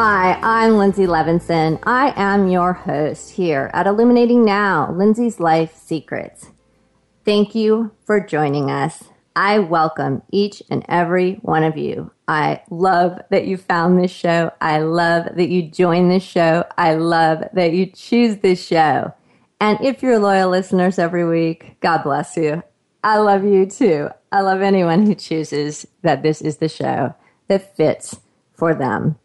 Hi, I'm Linzi Levinson. I am your host here at Illuminating Now, Linzi's Life Secrets. Thank you for joining us. I welcome each and every one of you. I love that you found this show. I love that you join this show. I love that you choose this show. And if you're loyal listeners every week, God bless you. I love you too. I love anyone who chooses that this is the show that fits for them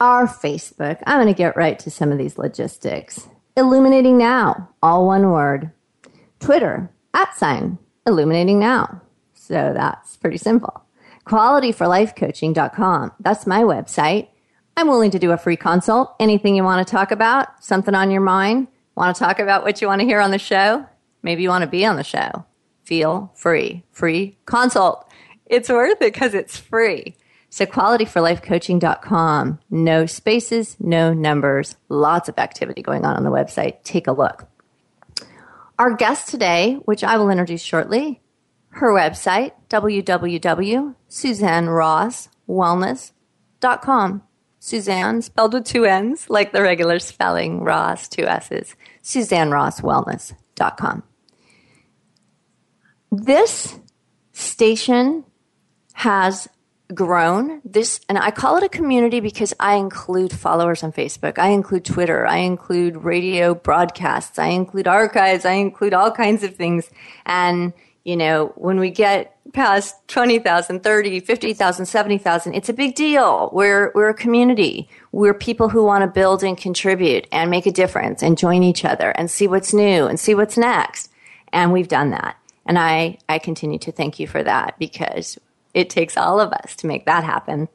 our Facebook. I'm going to get right to some of these logistics. Illuminating Now, all one word. Twitter, at sign, Illuminating Now. So that's pretty simple. QualityForLifeCoaching.com. That's my website. I'm willing to do a free consult. Anything you want to talk about, something on your mind, want to talk about what you want to hear on the show, maybe you want to be on the show. Feel free. Free consult. It's worth it because it's free. So qualityforlifecoaching.com. No spaces, no numbers, lots of activity going on on the website. Take a look. Our guest today, which I will introduce shortly, her website, www.suzannerosswellness.com. Suzanne, spelled with two N's, like the regular spelling, Ross, two S's. SuzanneRossWellness.com. This station has grown. This and i call it a community because i include followers on facebook. I include twitter. I include radio broadcasts. I include archives. I include all kinds of things. And you know when we get past 20,000 30 50,000 70,000 it's a big deal. We're we're a community. We're people who want to build and contribute and make a difference and join each other and see what's new and see what's next. And we've done that. And I, I continue to thank you for that because it takes all of us to make that happen.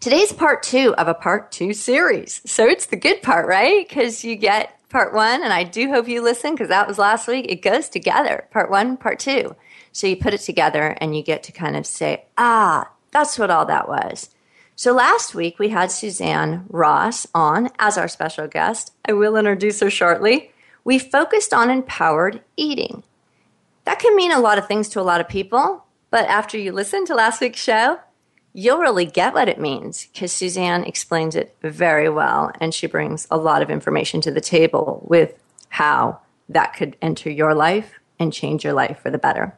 Today's part two of a part two series. So it's the good part, right? Because you get part one, and I do hope you listen because that was last week. It goes together, part one, part two. So you put it together and you get to kind of say, ah, that's what all that was. So last week we had Suzanne Ross on as our special guest. I will introduce her shortly. We focused on empowered eating. That can mean a lot of things to a lot of people. But after you listen to last week's show, you'll really get what it means because Suzanne explains it very well and she brings a lot of information to the table with how that could enter your life and change your life for the better.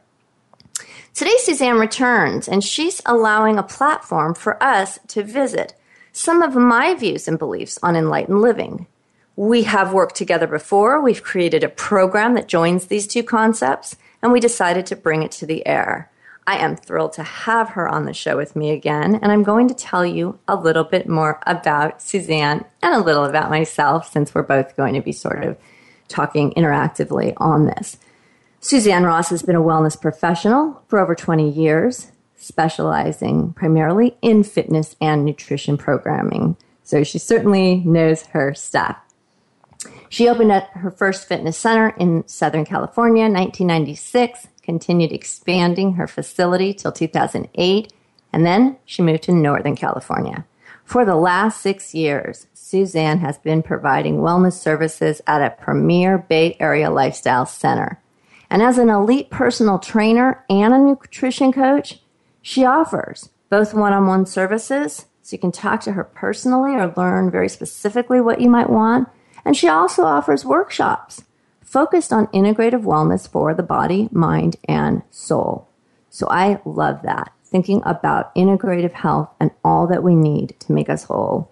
Today, Suzanne returns and she's allowing a platform for us to visit some of my views and beliefs on enlightened living. We have worked together before. We've created a program that joins these two concepts, and we decided to bring it to the air. I am thrilled to have her on the show with me again, and I'm going to tell you a little bit more about Suzanne and a little about myself since we're both going to be sort of talking interactively on this. Suzanne Ross has been a wellness professional for over 20 years, specializing primarily in fitness and nutrition programming. So she certainly knows her stuff. She opened up her first fitness center in Southern California in 1996 continued expanding her facility till 2008, and then she moved to Northern California. For the last six years, Suzanne has been providing wellness services at a premier Bay Area lifestyle center. And as an elite personal trainer and a nutrition coach, she offers both one on one services, so you can talk to her personally or learn very specifically what you might want. And she also offers workshops focused on integrative wellness for the body, mind, and soul. So I love that, thinking about integrative health and all that we need to make us whole.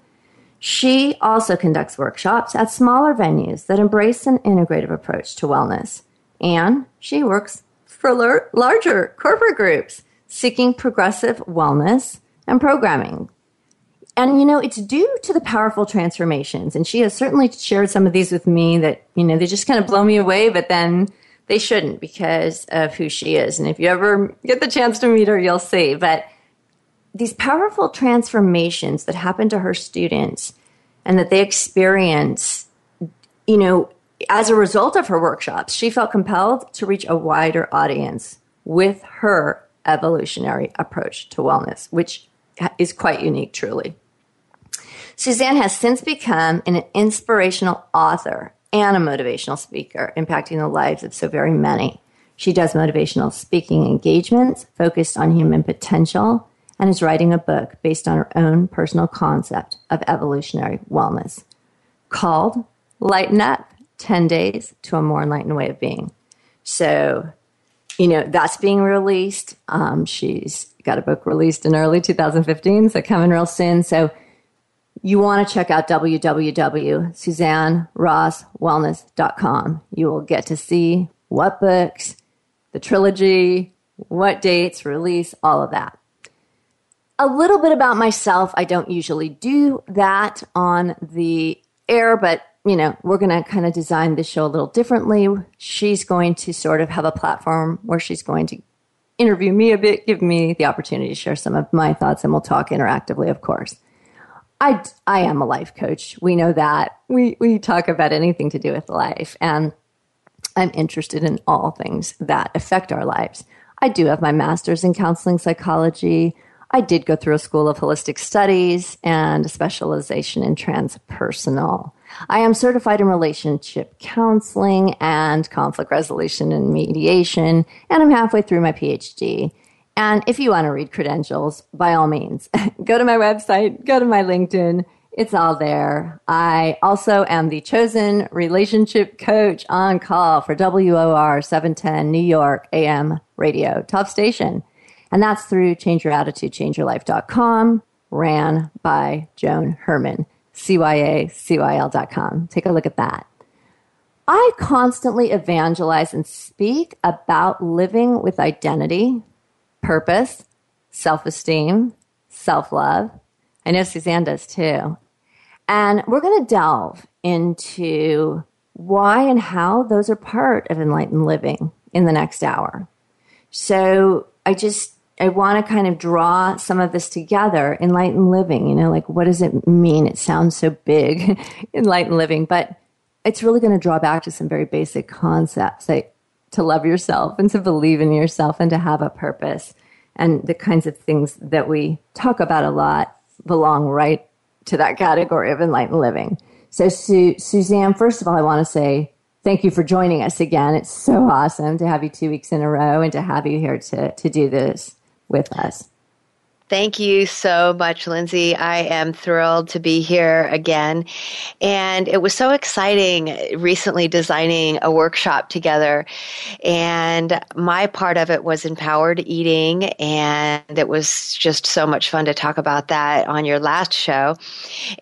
She also conducts workshops at smaller venues that embrace an integrative approach to wellness. And she works for larger corporate groups seeking progressive wellness and programming and, you know, it's due to the powerful transformations. And she has certainly shared some of these with me that, you know, they just kind of blow me away, but then they shouldn't because of who she is. And if you ever get the chance to meet her, you'll see. But these powerful transformations that happen to her students and that they experience, you know, as a result of her workshops, she felt compelled to reach a wider audience with her evolutionary approach to wellness, which is quite unique, truly. Suzanne has since become an inspirational author and a motivational speaker, impacting the lives of so very many. She does motivational speaking engagements focused on human potential and is writing a book based on her own personal concept of evolutionary wellness called Lighten Up 10 Days to a More Enlightened Way of Being. So, you know, that's being released. Um, she's got a book released in early 2015, so coming real soon. So, you want to check out www.suzannerosswellness.com. You will get to see what books, the trilogy, what dates, release, all of that. A little bit about myself. I don't usually do that on the air, but you know, we're going to kind of design the show a little differently. She's going to sort of have a platform where she's going to interview me a bit, give me the opportunity to share some of my thoughts, and we'll talk interactively, of course. I, I am a life coach. We know that. We, we talk about anything to do with life, and I'm interested in all things that affect our lives. I do have my master's in counseling psychology. I did go through a school of holistic studies and a specialization in transpersonal. I am certified in relationship counseling and conflict resolution and mediation, and I'm halfway through my PhD. And if you want to read credentials, by all means, go to my website, go to my LinkedIn. It's all there. I also am the chosen relationship coach on call for WOR 710 New York AM radio top station. And that's through changeyourattitudechangeyourlife.com, ran by Joan Herrmann, CYACYL.com. Take a look at that. I constantly evangelize and speak about living with identity, purpose, self esteem, self love. I know Suzanne does too. And we're going to delve into why and how those are part of enlightened living in the next hour. So I just, I want to kind of draw some of this together. Enlightened living, you know, like what does it mean? It sounds so big, enlightened living, but it's really going to draw back to some very basic concepts like to love yourself and to believe in yourself and to have a purpose. And the kinds of things that we talk about a lot belong right to that category of enlightened living. So, Su- Suzanne, first of all, I want to say thank you for joining us again. It's so awesome to have you two weeks in a row and to have you here to, to do this with us. Thank you so much, Linzi. I am thrilled to be here again. And it was so exciting recently designing a workshop together. And my part of it was empowered eating. And it was just so much fun to talk about that on your last show.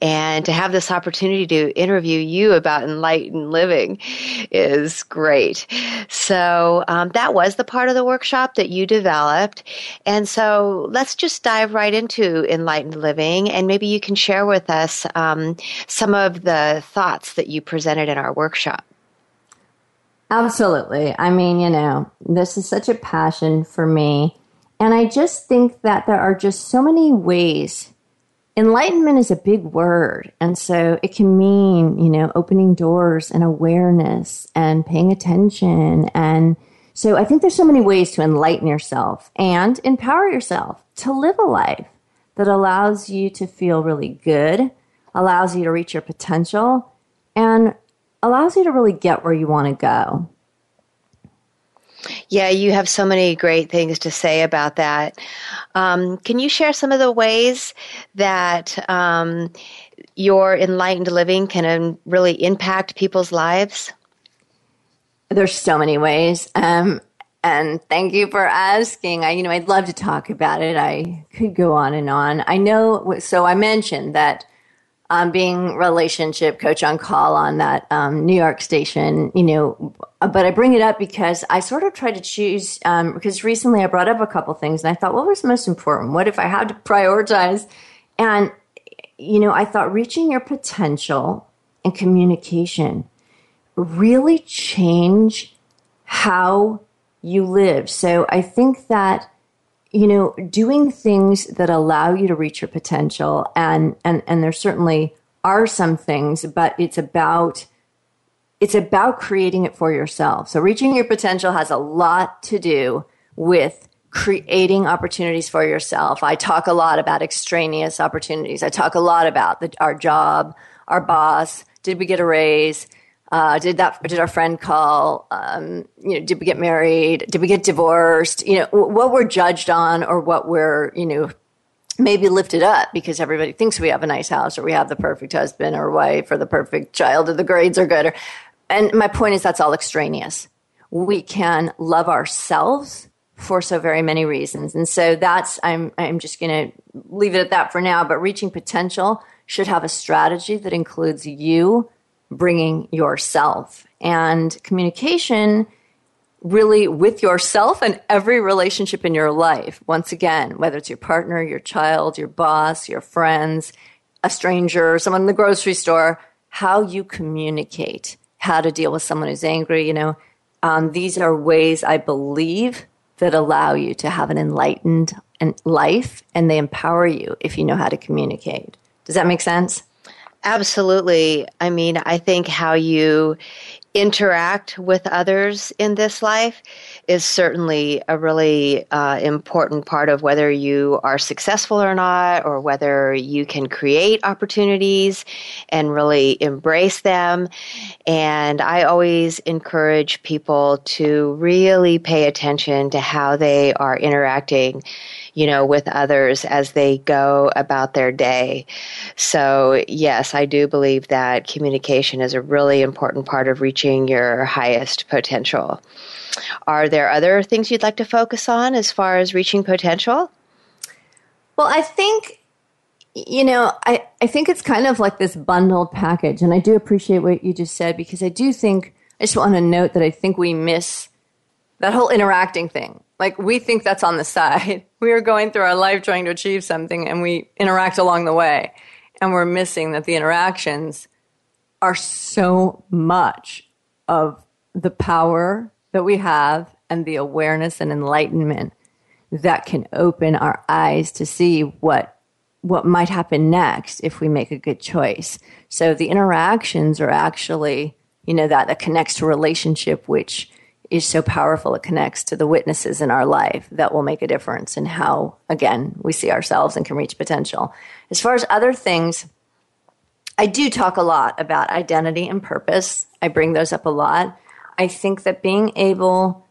And to have this opportunity to interview you about enlightened living is great. So um, that was the part of the workshop that you developed. And so let's just dive dive right into enlightened living, and maybe you can share with us um, some of the thoughts that you presented in our workshop. Absolutely. I mean, you know, this is such a passion for me. And I just think that there are just so many ways. Enlightenment is a big word. And so it can mean, you know, opening doors and awareness and paying attention and so I think there's so many ways to enlighten yourself and empower yourself to live a life that allows you to feel really good, allows you to reach your potential, and allows you to really get where you want to go. Yeah, you have so many great things to say about that. Um, can you share some of the ways that um, your enlightened living can um, really impact people's lives? There's so many ways. Um, and thank you for asking. I, you know, I'd love to talk about it. I could go on and on. I know. So I mentioned that um, being relationship coach on call on that um, New York station, you know, but I bring it up because I sort of try to choose um, because recently I brought up a couple things and I thought, what was most important? What if I had to prioritize? And you know, I thought reaching your potential and communication really change how you live. So I think that you know doing things that allow you to reach your potential and and and there certainly are some things but it's about it's about creating it for yourself. So reaching your potential has a lot to do with creating opportunities for yourself. I talk a lot about extraneous opportunities. I talk a lot about the, our job, our boss. Did we get a raise? Uh, did that? Did our friend call? Um, you know, did we get married? Did we get divorced? You know, what we're judged on, or what we're you know maybe lifted up because everybody thinks we have a nice house, or we have the perfect husband or wife, or the perfect child, or the grades are good. Or, and my point is, that's all extraneous. We can love ourselves for so very many reasons, and so that's I'm I'm just going to leave it at that for now. But reaching potential should have a strategy that includes you bringing yourself. And communication really with yourself and every relationship in your life. Once again, whether it's your partner, your child, your boss, your friends, a stranger, someone in the grocery store, how you communicate, how to deal with someone who's angry, you know, um, these are ways I believe that allow you to have an enlightened life and they empower you if you know how to communicate. Does that make sense? Absolutely. I mean, I think how you interact with others in this life is certainly a really uh, important part of whether you are successful or not, or whether you can create opportunities and really embrace them. And I always encourage people to really pay attention to how they are interacting you know, with others as they go about their day. So, yes, I do believe that communication is a really important part of reaching your highest potential. Are there other things you'd like to focus on as far as reaching potential? Well, I think you know, I, I think it's kind of like this bundled package. And I do appreciate what you just said because I do think, I just want to note that I think we miss that whole interacting thing. Like we think that's on the side. We are going through our life trying to achieve something and we interact along the way. And we're missing that the interactions are so much of the power that we have and the awareness and enlightenment that can open our eyes to see what what might happen next if we make a good choice. So the interactions are actually, you know, that that connects to relationship, which is so powerful. It connects to the witnesses in our life that will make a difference in how, again, we see ourselves and can reach potential. As far as other things, I do talk a lot about identity and purpose. I bring those up a lot. I think that being able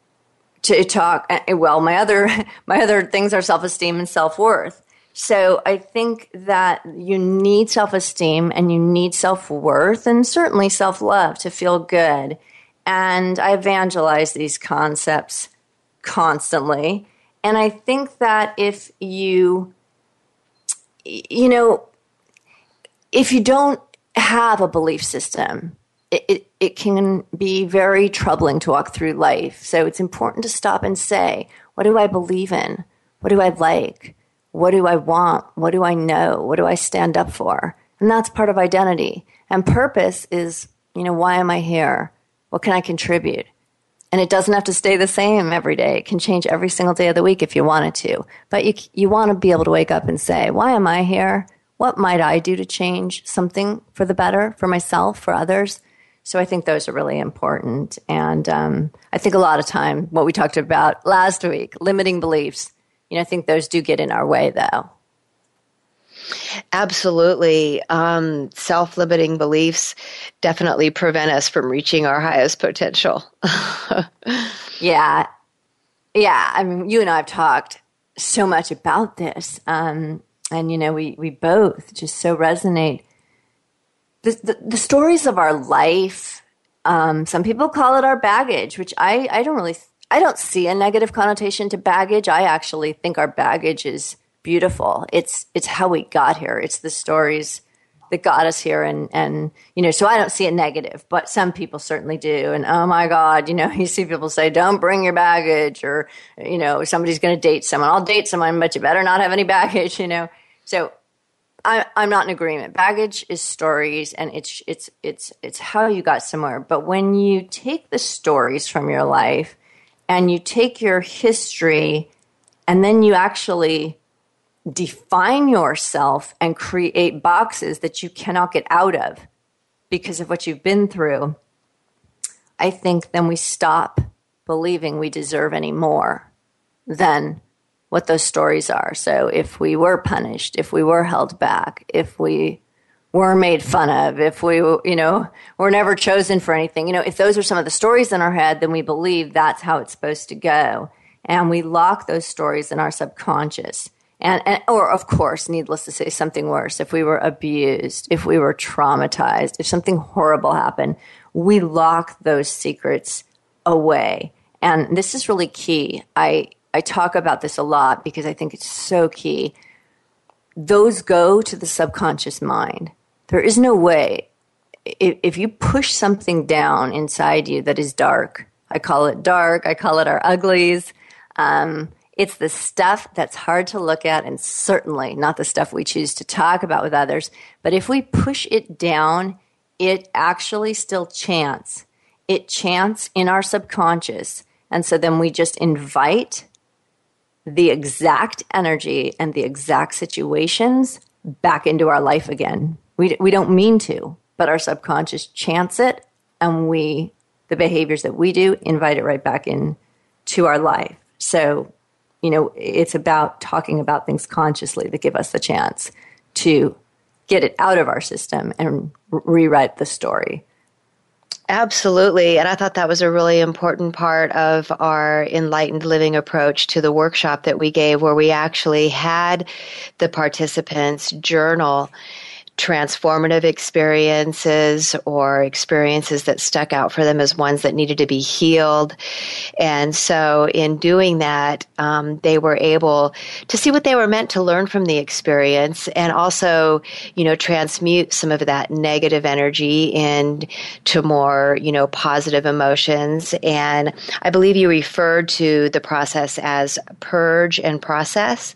to talk eh, well, my other my other things are self-esteem and self-worth. So I think that you need self-esteem and you need self-worth and certainly self-love to feel good and I evangelize these concepts constantly. And I think that if you, you know, if you don't have a belief system, it, it, it, can be very troubling to walk through life. So it's important to stop and say, what do I believe in? What do I like? What do I want? What do I know? What do I stand up for? And that's part of identity. And purpose is, you know, why am I here? What can I contribute? And it doesn't have to stay the same every day. It can change every single day of the week if you wanted to. But you, you want to be able to wake up and say, why am I here? What might I do to change something for the better for myself, for others? So I think those are really important. And um, I think a lot of time, what we talked about last week, limiting beliefs, you know, I think those do get in our way though. Absolutely. Um, Self limiting beliefs definitely prevent us from reaching our highest potential. yeah. Yeah. I mean, you and I have talked so much about this. Um, and, you know, we, we both just so resonate. The, the, the stories of our life Um, some people call it our baggage, which I, I don't really, I don't see a negative connotation to baggage. I actually think our baggage is beautiful. It's, it's how we got here. It's the stories that got us here and and you know so i don't see it negative but some people certainly do. And oh my god you know you see people say don't bring your baggage or you know somebody's going to date someone. I'll date someone but you better not have any baggage you know. So I, i'm not in agreement. Baggage is stories and it's it's it's it's how you got somewhere. But when you take the stories from your life and you take your history and then you actually define yourself and create boxes that you cannot get out of because of what you've been through, I think then we stop believing we deserve any more than what those stories are. So if we were punished, if we were held back, if we were made fun of, if we, you know, were never chosen for anything, you know, if those are some of the stories in our head, then we believe that's how it's supposed to go. And we lock those stories in our subconscious and, and, or of course needless to say something worse. If we were abused if we were traumatized if something horrible happened we lock those secrets away. And this is really key. I i talk about this a lot because i think it's so key. Those go to the subconscious mind. There is no way. If, if you push something down inside you that is dark i call it dark i call it our uglies um, it's the stuff that's hard to look at and certainly not the stuff we choose to talk about with others. But if we push it down, it actually still chants. It chants in our subconscious. And so then we just invite the exact energy and the exact situations back into our life again. We, we don't mean to, but our subconscious chants it and we, the behaviors that we do, invite it right back in to our life. So you know, it's about talking about things consciously that give us the chance to get it out of our system and rewrite the story. Absolutely. And I thought that was a really important part of our enlightened living approach to the workshop that we gave, where we actually had the participants journal transformative experiences or experiences that stuck out for them as ones that needed to be healed. And so, in doing that, um, they were able to see what they were meant to learn from the experience and also, you know, transmute some of that negative energy into more, you know, positive emotions. And I believe you referred to the process as purge and process.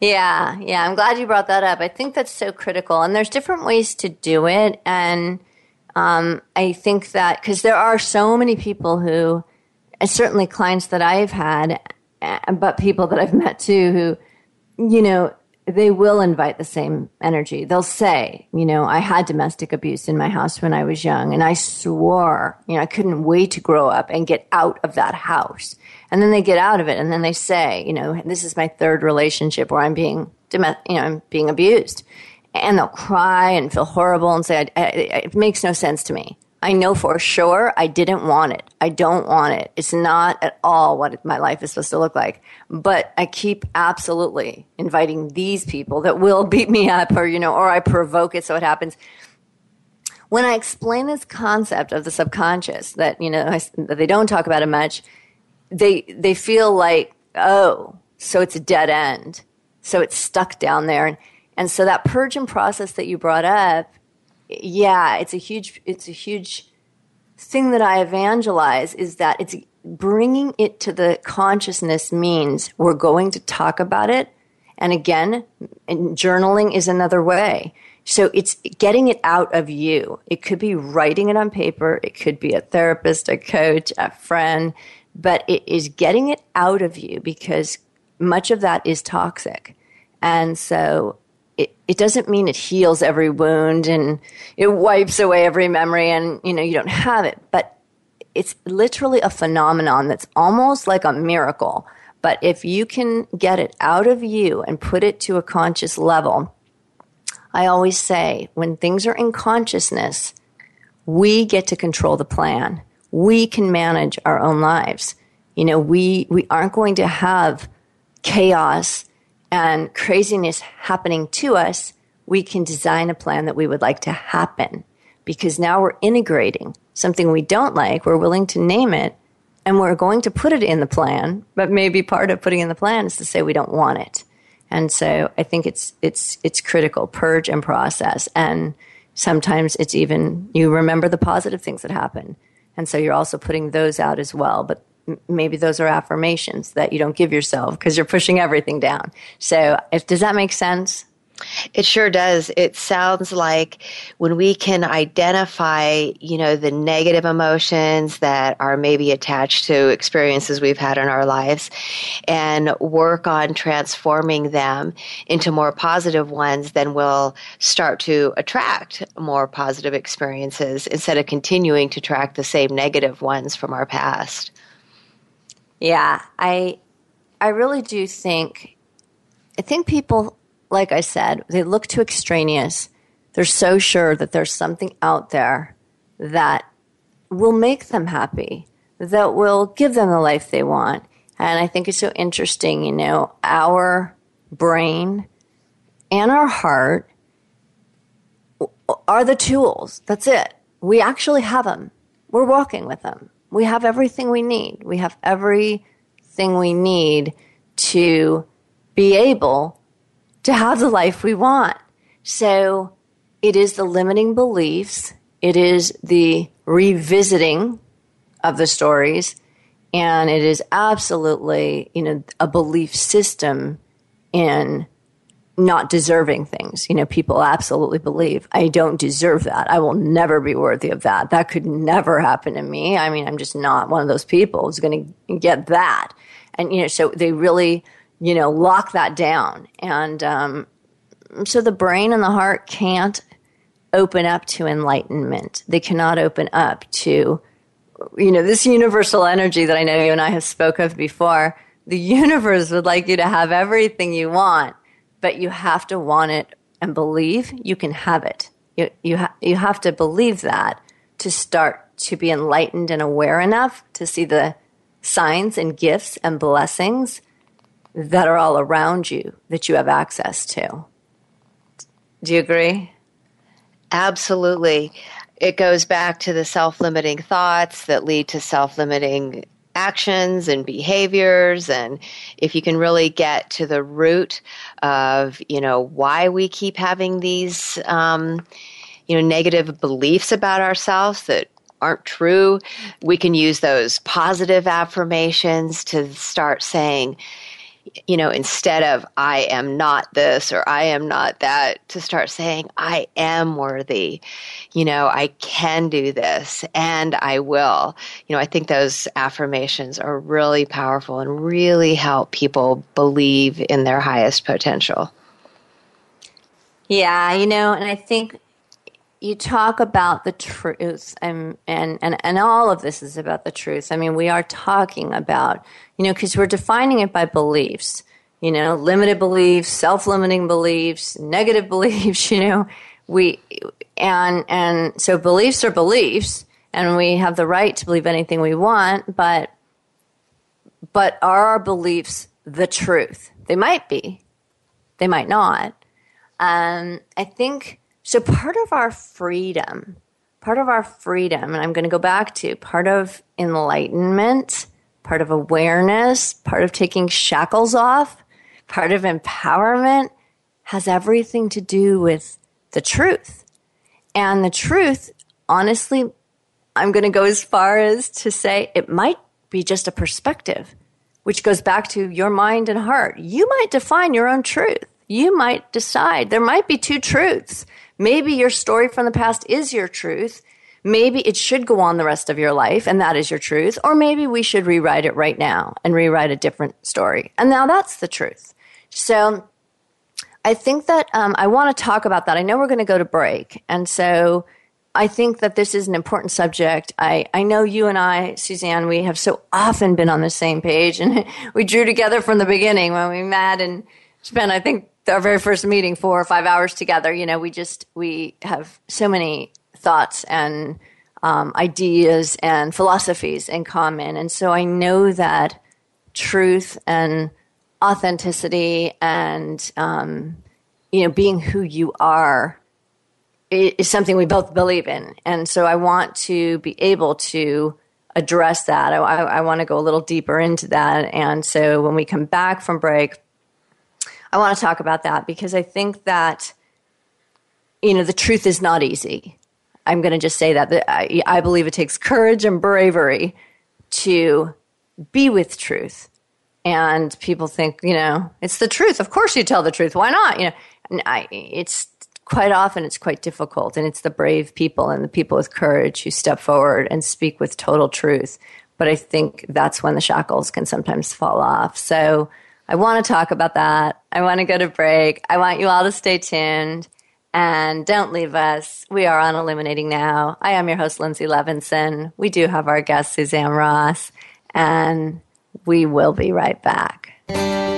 Yeah, yeah. I'm glad you brought that up. I think that's so critical. And there's different ways to do it. And um, I think that because there are so many people who, certainly clients that I've had, but people that I've met too, who, you know, they will invite the same energy. They'll say, you know, I had domestic abuse in my house when I was young, and I swore, you know, I couldn't wait to grow up and get out of that house. And then they get out of it, and then they say, you know, this is my third relationship where I'm being, you know, I'm being abused, and they'll cry and feel horrible and say, it makes no sense to me. I know for sure I didn't want it. I don't want it. It's not at all what my life is supposed to look like. But I keep absolutely inviting these people that will beat me up or, you know, or I provoke it so it happens. When I explain this concept of the subconscious that, you know, I, that they don't talk about it much, they, they feel like, oh, so it's a dead end. So it's stuck down there. And, and so that purging process that you brought up yeah, it's a huge it's a huge thing that I evangelize is that it's bringing it to the consciousness means we're going to talk about it. And again, and journaling is another way. So it's getting it out of you. It could be writing it on paper. It could be a therapist, a coach, a friend, but it is getting it out of you because much of that is toxic. And so it, it doesn't mean it heals every wound and it wipes away every memory and you know you don't have it. But it's literally a phenomenon that's almost like a miracle. But if you can get it out of you and put it to a conscious level i always say when things are in consciousness we get to control the plan. We can manage our own lives. You know we we aren't going to have chaos and craziness happening to us, we can design a plan that we would like to happen because now we're integrating something we don't like, we're willing to name it and we're going to put it in the plan, but maybe part of putting in the plan is to say we don't want it. And so I think it's it's it's critical purge and process and sometimes it's even you remember the positive things that happen. And so you're also putting those out as well, but maybe those are affirmations that you don't give yourself because you're pushing everything down. So if does that make sense? It sure does. It sounds like when we can identify, you know, the negative emotions that are maybe attached to experiences we've had in our lives and work on transforming them into more positive ones, then we'll start to attract more positive experiences instead of continuing to track the same negative ones from our past. Yeah, I I really do think I think people like I said, they look too extraneous. They're so sure that there's something out there that will make them happy, that will give them the life they want. And I think it's so interesting, you know, our brain and our heart are the tools. That's it. We actually have them. We're walking with them. We have everything we need. We have everything we need to be able to have the life we want. So it is the limiting beliefs, it is the revisiting of the stories, and it is absolutely, you know, a belief system in not deserving things. You know, people absolutely believe, I don't deserve that. I will never be worthy of that. That could never happen to me. I mean, I'm just not one of those people who's going to get that. And, you know, so they really you know, lock that down. And um, so the brain and the heart can't open up to enlightenment. They cannot open up to, you know, this universal energy that I know you and I have spoke of before. The universe would like you to have everything you want, but you have to want it and believe you can have it. You, you, ha- you have to believe that to start to be enlightened and aware enough to see the signs and gifts and blessings that are all around you that you have access to. Do you agree? Absolutely. It goes back to the self limiting thoughts that lead to self limiting actions and behaviors and if you can really get to the root of you know why we keep having these um, you know negative beliefs about ourselves that aren't true we can use those positive affirmations to start saying you know, instead of I am not this or I am not that, to start saying I am worthy, you know, I can do this and I will. You know, I think those affirmations are really powerful and really help people believe in their highest potential. Yeah, you know, and I think you talk about the truth and, and, and, and all of this is about the truth. I mean, we are talking about you know, because we're defining it by beliefs, you know, limited beliefs, self-limiting beliefs, negative beliefs, you know, we, and, and so beliefs are beliefs and we have the right to believe anything we want, but, but are our beliefs the truth? They might be, they might not. Um, I think, so part of our freedom, part of our freedom, and I'm going to go back to part of enlightenment part of awareness, part of taking shackles off, part of empowerment has everything to do with the truth. And the truth, honestly, I'm going to go as far as to say it might be just a perspective, which goes back to your mind and heart. You might define your own truth. You might decide there might be two truths. Maybe your story from the past is your truth, maybe it should go on the rest of your life and that is your truth. Or maybe we should rewrite it right now and rewrite a different story. And now that's the truth. So i think that um, i want to talk about that. I know we're going to go to break. And so i think that this is an important subject. I, I know you and i suzanne we have so often been on the same page and we drew together from the beginning when we met and spent i think our very first meeting four or five hours together you know we just we have so many thoughts and um, ideas and philosophies in common. And so I know that truth and authenticity and um, you know being who you are is something we both believe in. And so I want to be able to address that. I, I, I want to go a little deeper into that. And so when we come back from break, I want to talk about that because I think that, you know, the truth is not easy. I'm going to just say that, I believe it takes courage and bravery to be with truth. And people think, you know, it's the truth. Of course you tell the truth. Why not? You know, I, it's quite often it's quite difficult and it's the brave people and the people with courage who step forward and speak with total truth but i think that's when the shackles can sometimes fall off so i want to talk about that. I want to go to break. I want you all to stay tuned. And don't leave us. We are on illuminating now. I am your host linzi levinson. We do have our guest suzanne ross. And we will be right back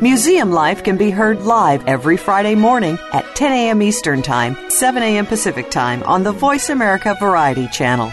Museum Life can be heard live every Friday morning at 10 a.m. Eastern Time, 7 a.m. Pacific Time on the Voice America Variety Channel.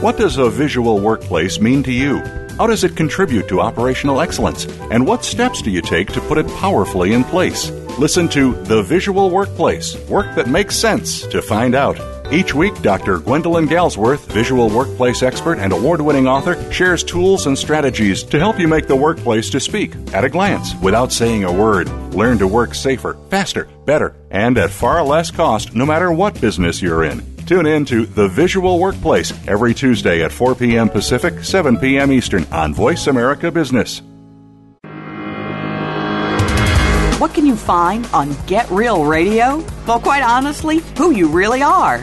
What does a visual workplace mean to you? How does it contribute to operational excellence? And what steps do you take to put it powerfully in place? Listen to The Visual Workplace Work That Makes Sense to find out. Each week, Dr. Gwendolyn Galsworth, visual workplace expert and award winning author, shares tools and strategies to help you make the workplace to speak at a glance without saying a word. Learn to work safer, faster, better, and at far less cost no matter what business you're in. Tune in to The Visual Workplace every Tuesday at 4 p.m. Pacific, 7 p.m. Eastern on Voice America Business. What can you find on Get Real Radio? Well, quite honestly, who you really are.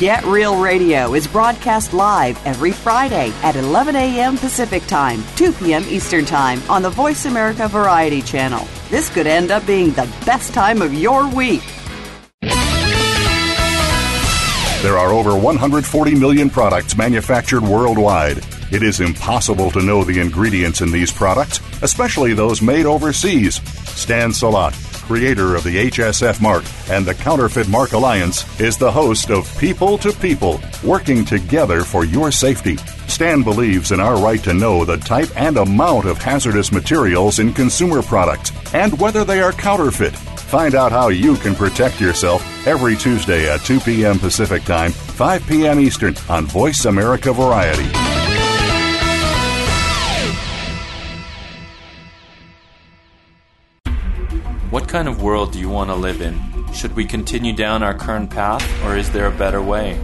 Get Real Radio is broadcast live every Friday at 11 a.m. Pacific Time, 2 p.m. Eastern Time on the Voice America Variety Channel. This could end up being the best time of your week. There are over 140 million products manufactured worldwide. It is impossible to know the ingredients in these products, especially those made overseas. Stan Salat, creator of the HSF mark and the Counterfeit Mark Alliance, is the host of People to People, working together for your safety. Stan believes in our right to know the type and amount of hazardous materials in consumer products and whether they are counterfeit. Find out how you can protect yourself every Tuesday at 2 p.m. Pacific Time, 5 p.m. Eastern on Voice America Variety. Kind of world do you want to live in? Should we continue down our current path, or is there a better way?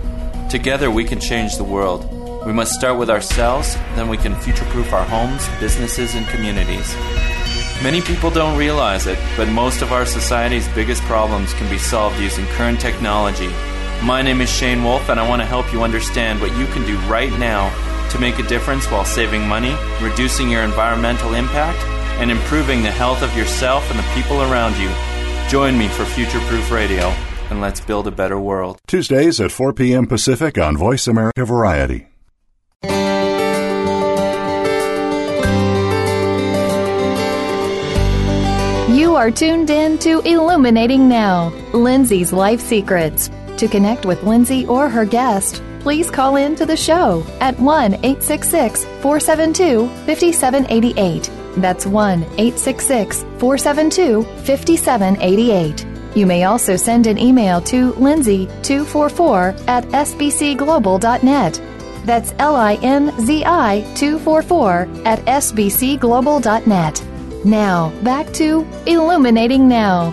Together we can change the world. We must start with ourselves, then we can future proof our homes, businesses, and communities. Many people don't realize it, but most of our society's biggest problems can be solved using current technology. My name is Shane Wolf, and I want to help you understand what you can do right now to make a difference while saving money, reducing your environmental impact, and improving the health of yourself and the people around you. Join me for Future Proof Radio, and let's build a better world. Tuesdays at 4 p.m. Pacific on Voice America Variety. You are tuned in to Illuminating Now, Linzi's Life Secrets. To connect with Linzi or her guest, please call in to the show at 1 866 472 5788. That's 1 866 472 5788. You may also send an email to linzi244 at sbcglobal.net. That's L I N Z I 244 at sbcglobal.net. Now, back to Illuminating Now.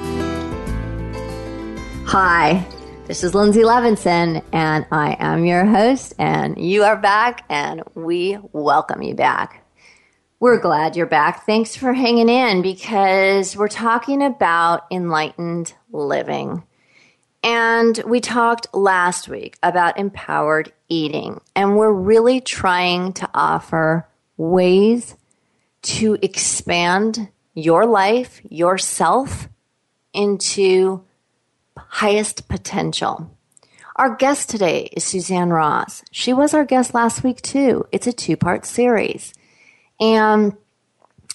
Hi, this is Linzi Levinson, and I am your host, and you are back, and we welcome you back. We're glad you're back. Thanks for hanging in because we're talking about enlightened living. And we talked last week about empowered eating, and we're really trying to offer ways to expand your life, yourself, into highest potential. Our guest today is Suzanne Ross. She was our guest last week, too. It's a two part series. And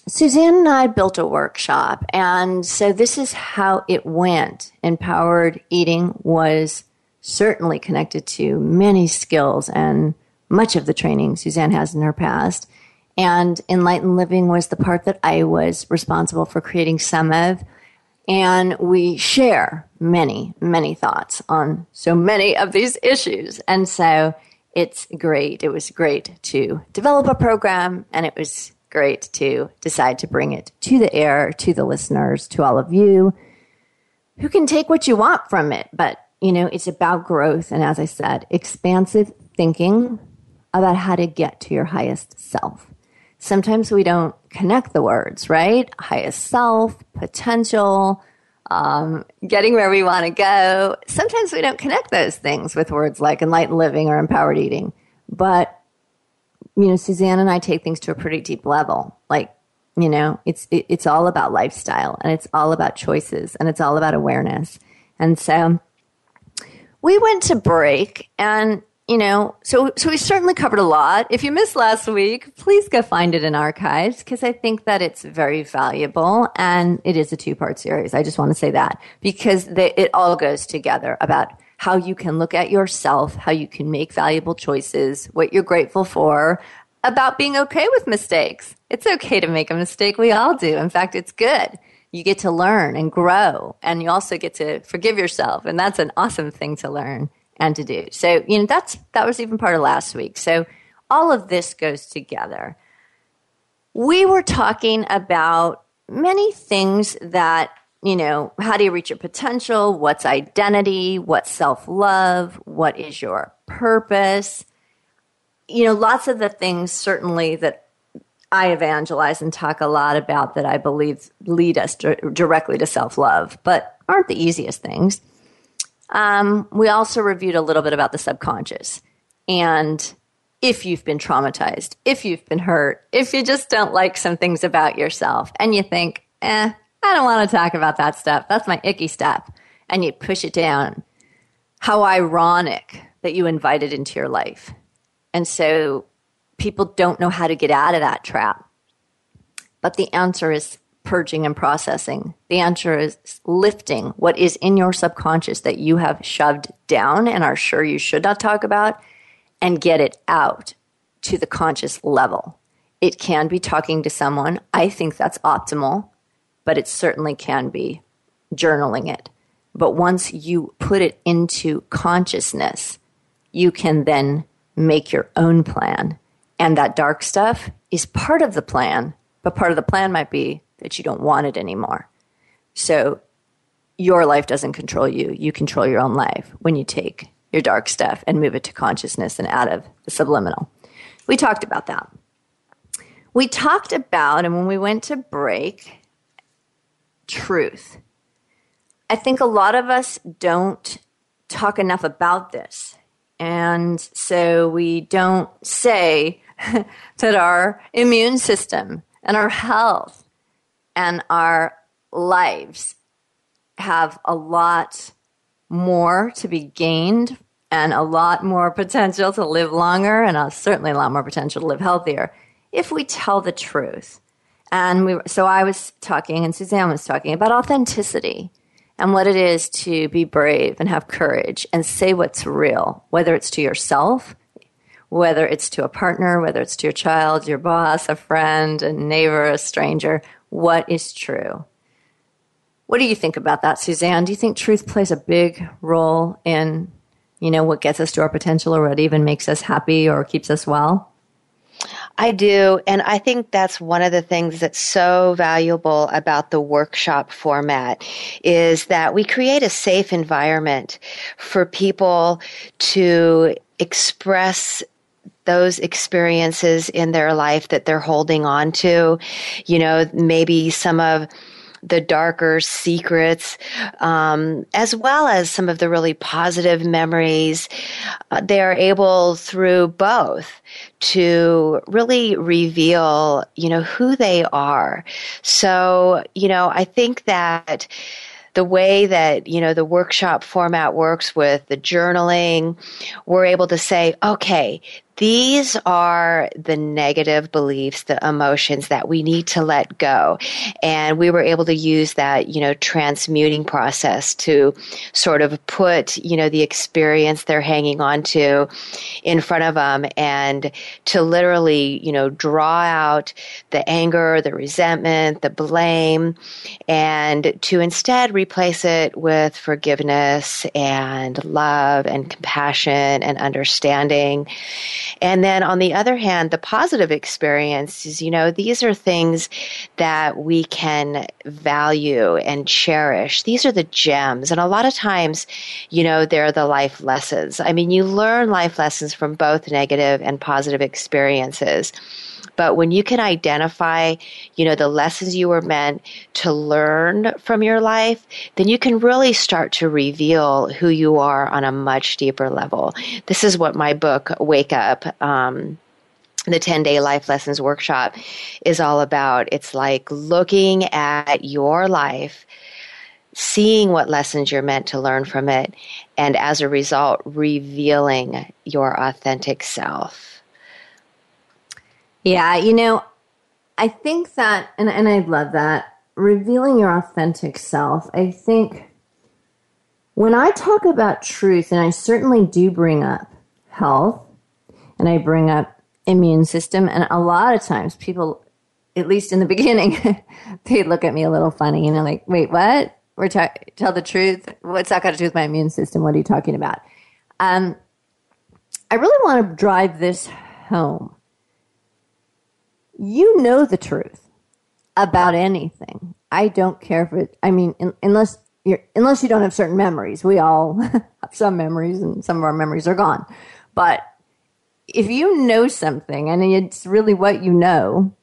Suzanne and I built a workshop. And so this is how it went. Empowered eating was certainly connected to many skills and much of the training Suzanne has in her past. And enlightened living was the part that I was responsible for creating some of and we share many, many thoughts on so many of these issues. And so it's great. It was great to develop a program, and it was great to decide to bring it to the air, to the listeners, to all of you who can take what you want from it. But, you know, it's about growth. And as I said, expansive thinking about how to get to your highest self sometimes we don't connect the words, right? Highest self, potential, um, getting where we want to go. Sometimes we don't connect those things with words like enlightened living or empowered eating. But, you know, Suzanne and I take things to a pretty deep level. Like, you know, it's, it, it's all about lifestyle and it's all about choices and it's all about awareness. And so we went to break and you know, so so we certainly covered a lot. If you missed last week, please go find it in archives because I think that it's very valuable and it is a two part series. I just want to say that because they, it all goes together about how you can look at yourself, how you can make valuable choices, what you're grateful for, about being okay with mistakes. It's okay to make a mistake. We all do. In fact, it's good. You get to learn and grow, and you also get to forgive yourself, and that's an awesome thing to learn and to do. So, you know, that's that was even part of last week. So all of this goes together. We were talking about many things that, you know, how do you reach your potential? What's identity? What's self love? What is your purpose? You know, lots of the things certainly that I evangelize and talk a lot about that I believe lead us directly to self love, but aren't the easiest things. Um, we also reviewed a little bit about the subconscious and if you've been traumatized, if you've been hurt, if you just don't like some things about yourself and you think, eh, I don't want to talk about that stuff. That's my icky stuff. And you push it down. How ironic that you invite it into your life. And so people don't know how to get out of that trap. But the answer is purging and processing? The answer is lifting what is in your subconscious that you have shoved down and are sure you should not talk about and get it out to the conscious level. It can be talking to someone. I think that's optimal, but it certainly can be journaling it. But once you put it into consciousness, you can then make your own plan. And that dark stuff is part of the plan, but part of the plan might be that you don't want it anymore. So your life doesn't control you. You control your own life when you take your dark stuff and move it to consciousness and out of the subliminal. We talked about that. We talked about, and when we went to break, truth. I think a lot of us don't talk enough about this. And so we don't say that our immune system and our health and our lives have a lot more to be gained and a lot more potential to live longer and a, certainly a lot more potential to live healthier if we tell the truth. And we, so I was talking and Suzanne was talking about authenticity and what it is to be brave and have courage and say what's real, whether it's to yourself whether it's to a partner, whether it's to your child, your boss, a friend, a neighbor, a stranger. What is true? What do you think about that, Suzanne? Do you think truth plays a big role in, you know, what gets us to our potential or what even makes us happy or keeps us well? I do. And I think that's one of the things that's so valuable about the workshop format is that we create a safe environment for people to express those experiences in their life that they're holding on to. You know, maybe some of the darker secrets, um, as well as some of the really positive memories. Uh, they are able through both to really reveal, you know, who they are. So, you know, I think that the way that you know the workshop format works with the journaling we're able to say okay these are the negative beliefs, the emotions that we need to let go. And we were able to use that, you know, transmuting process to sort of put, you know, the experience they're hanging on to in front of them and to literally, you know, draw out the anger, the resentment, the blame, and to instead replace it with forgiveness and love and compassion and understanding. And then on the other hand, the positive experiences, you know, these are things that we can value and cherish. These are the gems. And a lot of times, you know, they're the life lessons. I mean, you learn life lessons from both negative and positive experiences. But when you can identify, you know, the lessons you were meant to learn from your life, then you can really start to reveal who you are on a much deeper level. This is what my book, Wake Up, um, the 10 day life lessons workshop is all about. It's like looking at your life, seeing what lessons you're meant to learn from it, and as a result, revealing your authentic self. Yeah, you know, I think that, and, and I love that, revealing your authentic self. I think when I talk about truth, and I certainly do bring up health, and I bring up immune system, and a lot of times people, at least in the beginning, they look at me a little funny, and they're like, wait, what? We're ta- tell the truth. What's that got to do with my immune system? What are you talking about? Um, I really want to drive this home you know the truth about anything. I don't care if it, I mean, in, unless you're, unless you don't have certain memories. We all have some memories and some of our memories are gone. But if you know something and it's really what you know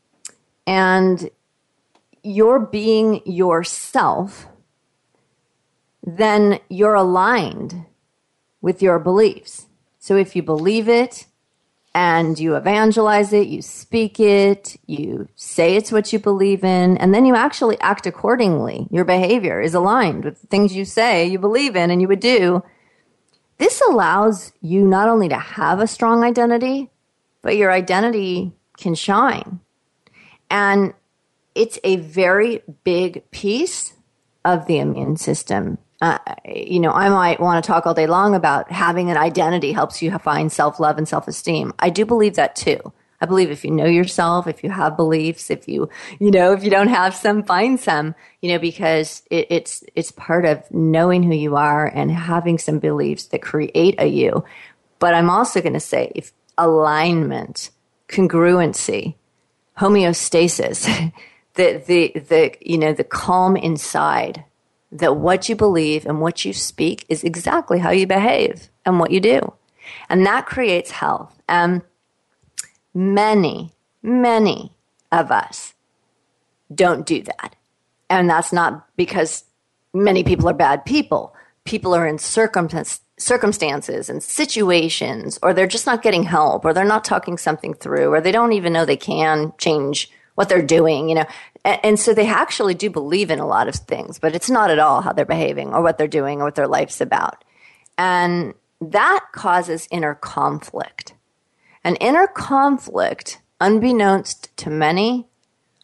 and you're being yourself, then you're aligned with your beliefs. So if you believe it, and you evangelize it, you speak it, you say it's what you believe in, and then you actually act accordingly. Your behavior is aligned with the things you say you believe in and you would do. This allows you not only to have a strong identity, but your identity can shine. And it's a very big piece of the immune system uh, you know, I might want to talk all day long about having an identity helps you find self love and self esteem. I do believe that too. I believe if you know yourself, if you have beliefs, if you, you know, if you don't have some, find some, you know, because it, it's, it's part of knowing who you are and having some beliefs that create a you. But I'm also going to say if alignment, congruency, homeostasis, the, the, the, you know, the calm inside that what you believe and what you speak is exactly how you behave and what you do. And that creates health. And many, many of us don't do that. And that's not because many people are bad people. People are in circumstances and situations, or they're just not getting help, or they're not talking something through, or they don't even know they can change what they're doing, you know. And, and so they actually do believe in a lot of things, but it's not at all how they're behaving or what they're doing or what their life's about. And that causes inner conflict. An inner conflict, unbeknownst to many,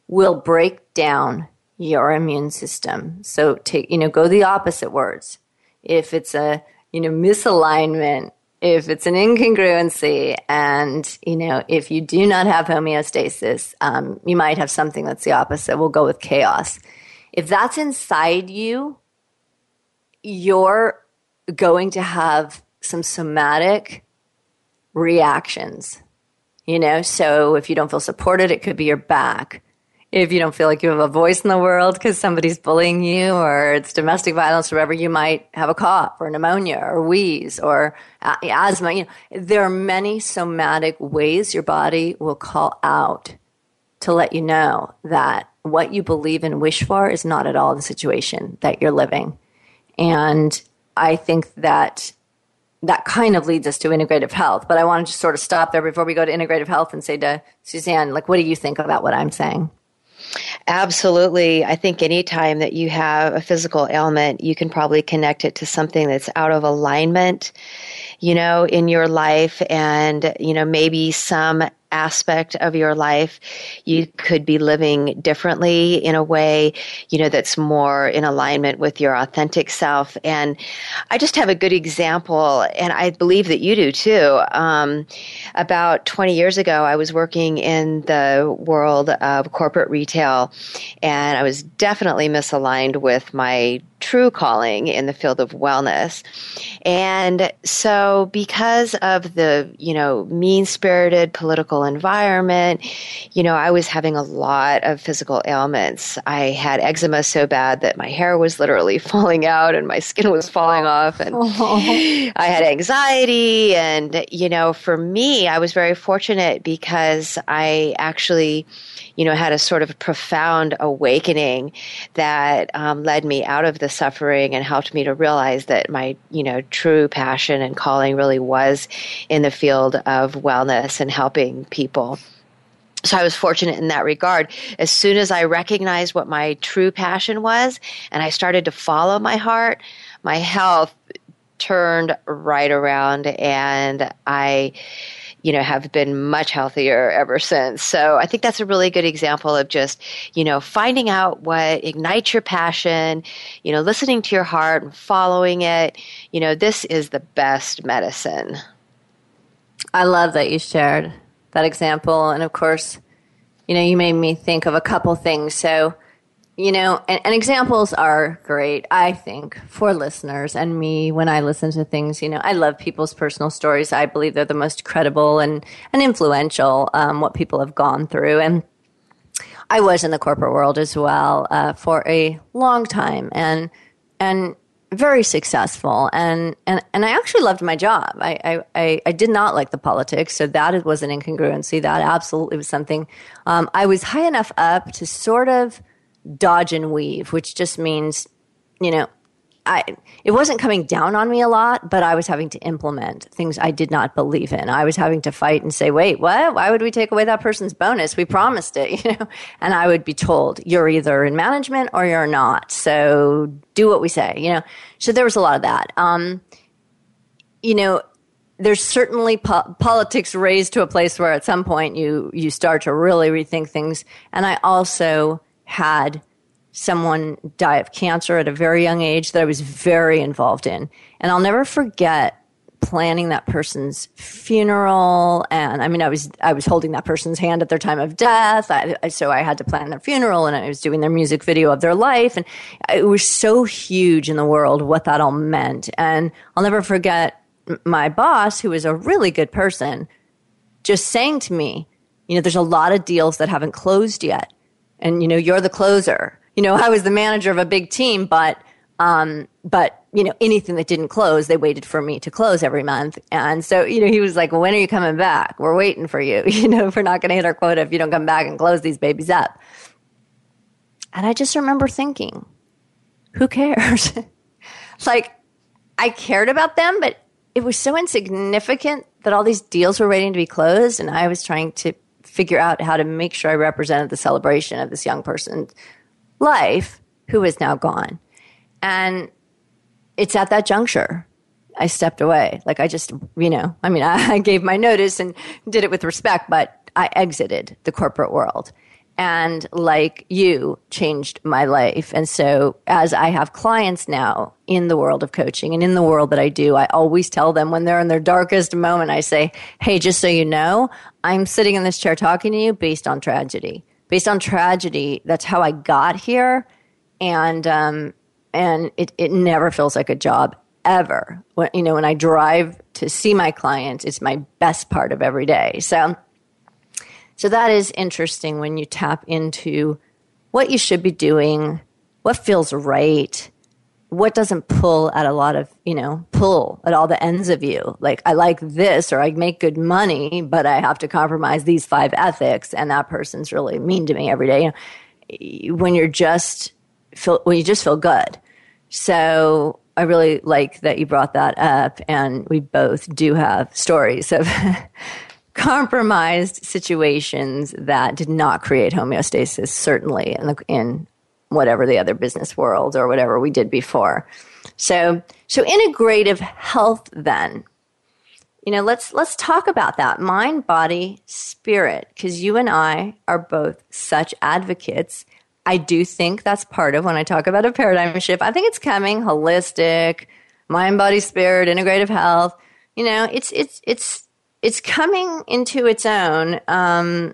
will break down your immune system. So take, you know, go the opposite words. If it's a, you know, misalignment if it's an incongruency and you know if you do not have homeostasis um, you might have something that's the opposite. We'll go with chaos. If that's inside you you're going to have some somatic reactions you know? So if you don't feel supported it could be your back if you don't feel like you have a voice in the world because somebody's bullying you or it's domestic violence or whatever, you might have a cough or pneumonia or wheeze or asthma. You know, there are many somatic ways your body will call out to let you know that what you believe and wish for is not at all the situation that you're living. And I think that that kind of leads us to integrative health. But I want to just sort of stop there before we go to integrative health and say to Suzanne, like, what do you think about what I'm saying? Absolutely. I think anytime that you have a physical ailment, you can probably connect it to something that's out of alignment, you know, in your life and, you know, maybe some aspect of your life you could be living differently in a way you know that's more in alignment with your authentic self and i just have a good example and i believe that you do too um, about 20 years ago i was working in the world of corporate retail and i was definitely misaligned with my true calling in the field of wellness. And so because of the, you know, mean-spirited political environment, you know, I was having a lot of physical ailments. I had eczema so bad that my hair was literally falling out and my skin was falling off and I had anxiety. And you know, for me, I was very fortunate because I actually you know, had a sort of profound awakening that um, led me out of the suffering and helped me to realize that my, you know, true passion and calling really was in the field of wellness and helping people. So I was fortunate in that regard. As soon as I recognized what my true passion was and I started to follow my heart, my health turned right around and I you know, have been much healthier ever since. So I think that's a really good example of just, you know, finding out what ignites your passion, you know, listening to your heart and following it. You know, this is the best medicine. I love that you shared that example. And of course, you know, you made me think of a couple things. So, you know, and, and, examples are great, I think, for listeners and me when I listen to things. You know, I love people's personal stories. I believe they're the most credible and, and influential, um, what people have gone through. And I was in the corporate world as well uh, for a long time and, and very successful. And, and, and I actually loved my job. I, I, I, did not like the politics. So that was an incongruency. That absolutely was something. Um, I was high enough up to sort of, dodge and weave, which just means, you know, I it wasn't coming down on me a lot, but I was having to implement things I did not believe in. I was having to fight and say, "Wait, what? Why would we take away that person's bonus? We promised it." You know, and I would be told, "You're either in management or you're not. So do what we say." You know, so there was a lot of that. Um, you know, there's certainly po- politics raised to a place where at some point you you start to really rethink things, and I also had someone die of cancer at a very young age that I was very involved in. And I'll never forget planning that person's funeral. And i mean i was i was holding that person's hand at their time of death. I, so i had to plan their funeral and i was doing their music video of their life. And it was so huge in the world what that all meant. And i'll never forget my boss who was a really good person just saying to me you know there's a lot of deals that haven't closed yet and you know you're the closer. You know i was the manager of a big team but um but you know anything that didn't close they waited for me to close every month. And so you know he was like well, when are you coming back? We're waiting for you. You know we're not going to hit our quota if you don't come back and close these babies up. And i just remember thinking who cares? Like i cared about them but it was so insignificant that all these deals were waiting to be closed and i was trying to figure out how to make sure I represented the celebration of this young person's life who is now gone. And it's at that juncture I stepped away. Like I just, you know, I mean, I, I gave my notice and did it with respect, but I exited the corporate world. And like you changed my life. And so as I have clients now in the world of coaching and in the world that I do, I always tell them when they're in their darkest moment, I say, Hey, just so you know, I'm sitting in this chair talking to you based on tragedy. Based on tragedy, that's how I got here. And, um, and it, it never feels like a job ever. When, you know, when I drive to see my clients, it's my best part of every day. So, so that is interesting when you tap into what you should be doing, what feels right, what doesn't pull at a lot of, you know, pull at all the ends of you. Like, I like this or I make good money, but I have to compromise these five ethics and that person's really mean to me every day. When you're just feel, when you just feel good. So I really like that you brought that up and we both do have stories of compromised situations that did not create homeostasis, certainly in, the, in whatever the other business world or whatever we did before. So, so integrative health then, you know, let's, let's talk about that mind, body, spirit, because you and I are both such advocates. I do think that's part of when I talk about a paradigm shift. I think it's coming holistic, mind, body, spirit, integrative health. You know, it's, it's, it's, it's coming into its own. Um,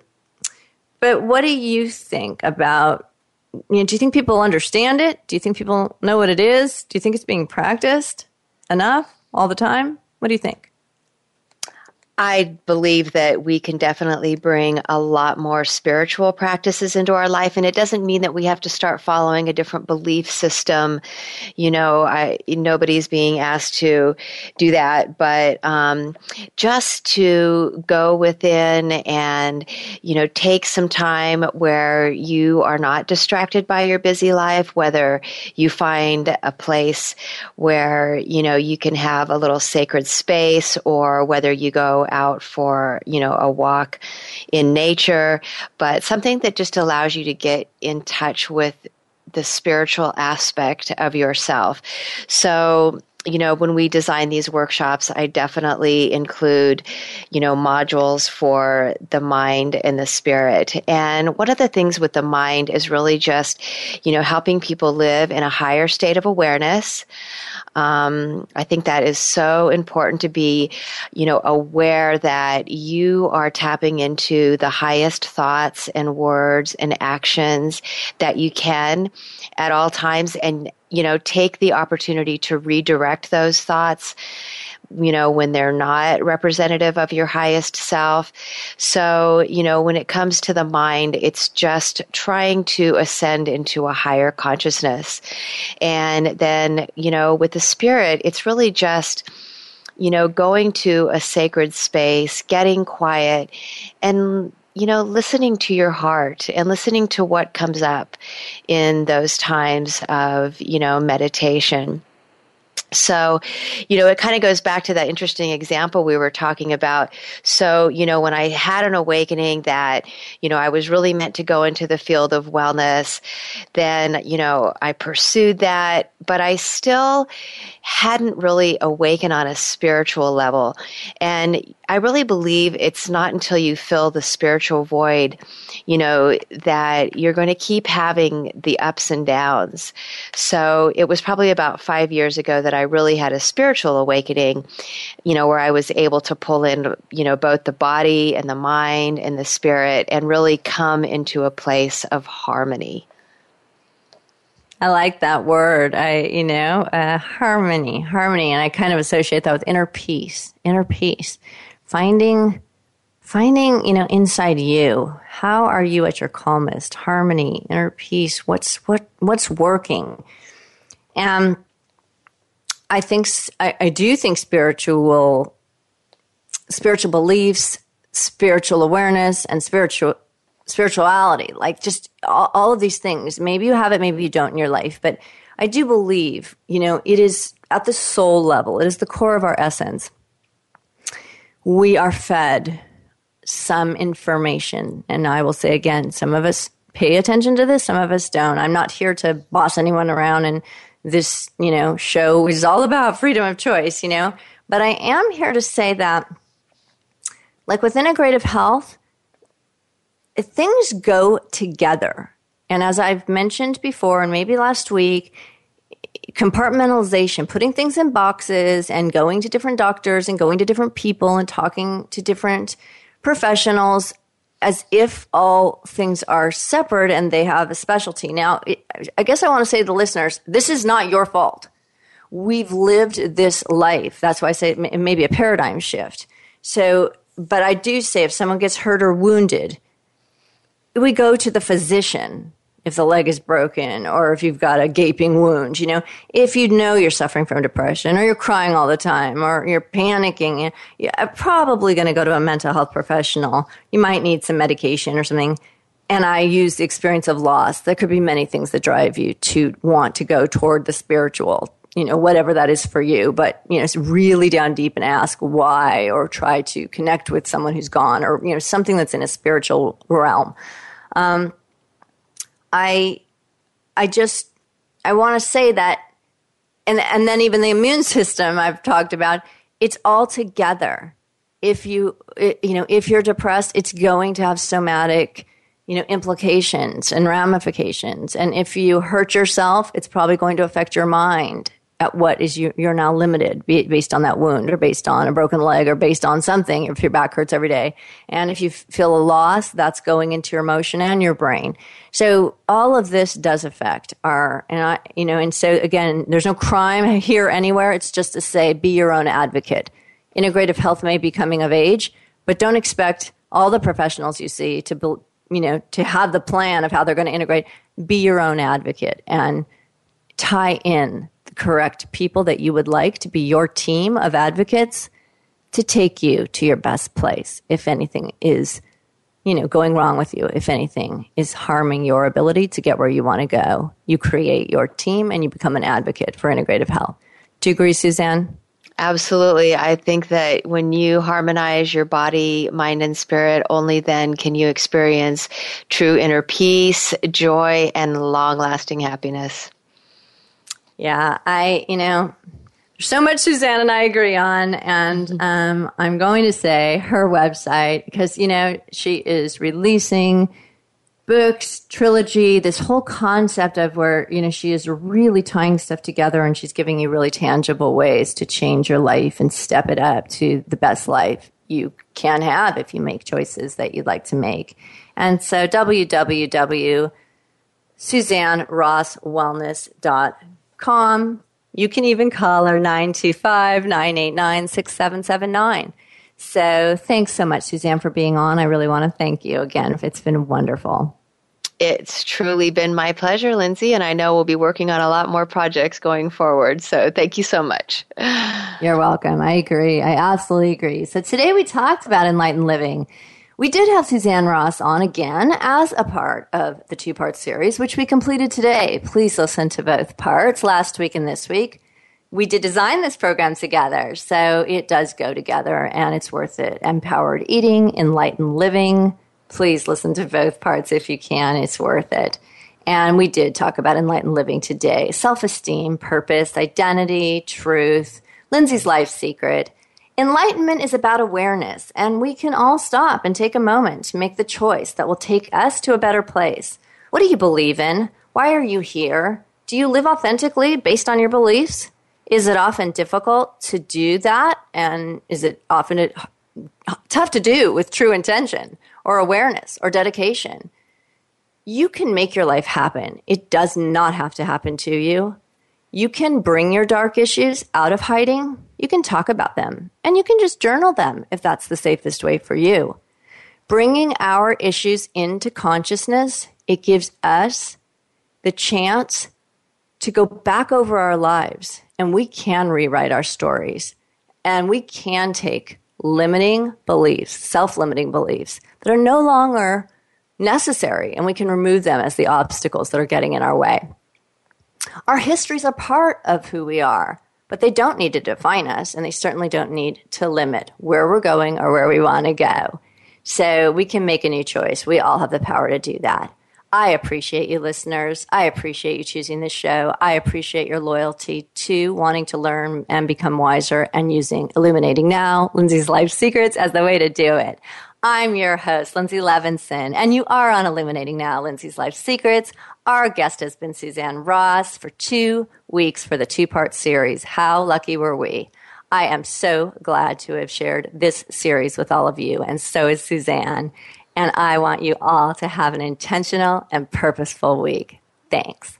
but what do you think about? You know, do you think people understand it? Do you think people know what it is? Do you think it's being practiced enough all the time? What do you think? I believe that we can definitely bring a lot more spiritual practices into our life. And it doesn't mean that we have to start following a different belief system. You know, I, nobody's being asked to do that, but um, just to go within and, you know, take some time where you are not distracted by your busy life, whether you find a place where, you know, you can have a little sacred space or whether you go out for, you know, a walk in nature, but something that just allows you to get in touch with the spiritual aspect of yourself. So, you know, when we design these workshops, I definitely include, you know, modules for the mind and the spirit. And one of the things with the mind is really just, you know, helping people live in a higher state of awareness. Um, I think that is so important to be, you know, aware that you are tapping into the highest thoughts and words and actions that you can at all times and, you know, take the opportunity to redirect those thoughts you know, when they're not representative of your highest self. So, you know, when it comes to the mind, it's just trying to ascend into a higher consciousness. And then, you know, with the spirit, it's really just, you know, going to a sacred space, getting quiet, and you know, listening to your heart and listening to what comes up in those times of, you know, meditation. So, you know, it kind of goes back to that interesting example we were talking about. So, you know, when I had an awakening that, you know, I was really meant to go into the field of wellness, then, you know, I pursued that, but I still hadn't really awakened on a spiritual level. And I really believe it's not until you fill the spiritual void, you know, that you're going to keep having the ups and downs. So it was probably about five years ago that I really had a spiritual awakening, you know, where I was able to pull in, you know, both the body and the mind and the spirit and really come into a place of harmony. I like that word. I, you know, uh, harmony, harmony. And I kind of associate that with inner peace, inner peace. Finding finding you know inside you. How are you at your calmest? Harmony inner peace. What's what what's working? And i think i, I do think spiritual spiritual beliefs spiritual awareness and spiritual spirituality like just all, all of these things maybe you have it maybe you don't in your life but i do believe you know it is at the soul level it is the core of our essence we are fed some information. And I will say again, some of us pay attention to this, some of us don't. I'm not here to boss anyone around and this, you know, show is all about freedom of choice, you know. But I am here to say that like with integrative health, things go together. And as I've mentioned before, and maybe last week, compartmentalization, putting things in boxes and going to different doctors and going to different people and talking to different professionals as if all things are separate and they have a specialty. Now, I guess I want to say to the listeners, this is not your fault. We've lived this life. That's why I say it may be a paradigm shift. So, but I do say if someone gets hurt or wounded, we go to the physician if the leg is broken or if you've got a gaping wound, you know, if you know you're suffering from depression or you're crying all the time or you're panicking, you're uh, probably going to go to a mental health professional. You might need some medication or something. And I use the experience of loss. There could be many things that drive you to want to go toward the spiritual, you know, whatever that is for you. But, you know, it's really down deep and ask why or try to connect with someone who's gone or, you know, something that's in a spiritual realm. Um, I I just I want to say that and and then even the immune system I've talked about it's all together. If you you know if you're depressed it's going to have somatic you know implications and ramifications and if you hurt yourself it's probably going to affect your mind at what is you, you're now limited based on that wound or based on a broken leg or based on something if your back hurts every day. And if you feel a loss that's going into your emotion and your brain. So all of this does affect our and i you know and so again there's no crime here anywhere. It's just to say be your own advocate. Integrative health may be coming of age but don't expect all the professionals you see to build you know to have the plan of how they're going to integrate. Be your own advocate and tie in correct people that you would like to be your team of advocates to take you to your best place if anything is you know going wrong with you if anything is harming your ability to get where you want to go you create your team and you become an advocate for integrative health do you agree suzanne Absolutely. I think that when you harmonize your body, mind, and spirit, only then can you experience true inner peace, joy, and long lasting happiness. Yeah, I, you know, there's so much Suzanne and I agree on, and mm-hmm. um, I'm going to say her website because you know she is releasing books, trilogy, this whole concept of where you know she is really tying stuff together, and she's giving you really tangible ways to change your life and step it up to the best life you can have if you make choices that you'd like to make. And so www.suzannerosswellness.com com. You can even call her 925 989 6779. So thanks so much, Suzanne, for being on. I really want to thank you again. It's been wonderful. It's truly been my pleasure, Linzi, and I know we'll be working on a lot more projects going forward. So thank you so much. You're welcome. I agree. I absolutely agree. So today we talked about enlightened living. We did have Suzanne Ross on again as a part of the two part series, which we completed today. Please listen to both parts last week and this week. We did design this program together, so it does go together and it's worth it. Empowered eating, enlightened living. Please listen to both parts if you can, it's worth it. And we did talk about enlightened living today self esteem, purpose, identity, truth, Linzi's life secret Enlightenment is about awareness, and we can all stop and take a moment to make the choice that will take us to a better place. What do you believe in? Why are you here? Do you live authentically based on your beliefs? Is it often difficult to do that? And is it often tough to do with true intention or awareness or dedication? You can make your life happen. It does not have to happen to you. You can bring your dark issues out of hiding you can talk about them and you can just journal them if that's the safest way for you. Bringing our issues into consciousness, it gives us the chance to go back over our lives and we can rewrite our stories and we can take limiting beliefs, self limiting beliefs that are no longer necessary and we can remove them as the obstacles that are getting in our way. Our histories are part of who we are but they don't need to define us and they certainly don't need to limit where we're going or where we want to go. So we can make a new choice. We all have the power to do that. I appreciate you, listeners. I appreciate you choosing this show. I appreciate your loyalty to wanting to learn and become wiser and using Illuminating Now, Linzi's Life Secrets as the way to do it. I'm your host, Linzi Levinson, and you are on Illuminating Now, Linzi's Life Secrets. Our guest has been Suzanne Ross for two weeks for the two part series. How lucky were we? I am so glad to have shared this series with all of you, and so is Suzanne. And I want you all to have an intentional and purposeful week. Thanks.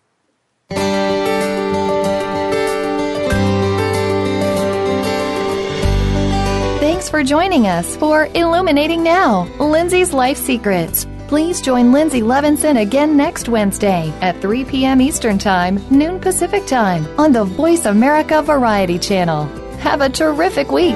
Thanks for joining us for Illuminating Now, Linzi's Life Secrets. Please join Linzi Levinson again next Wednesday at 3 p.m. Eastern Time, noon Pacific Time on the Voice America Variety Channel. Have a terrific week.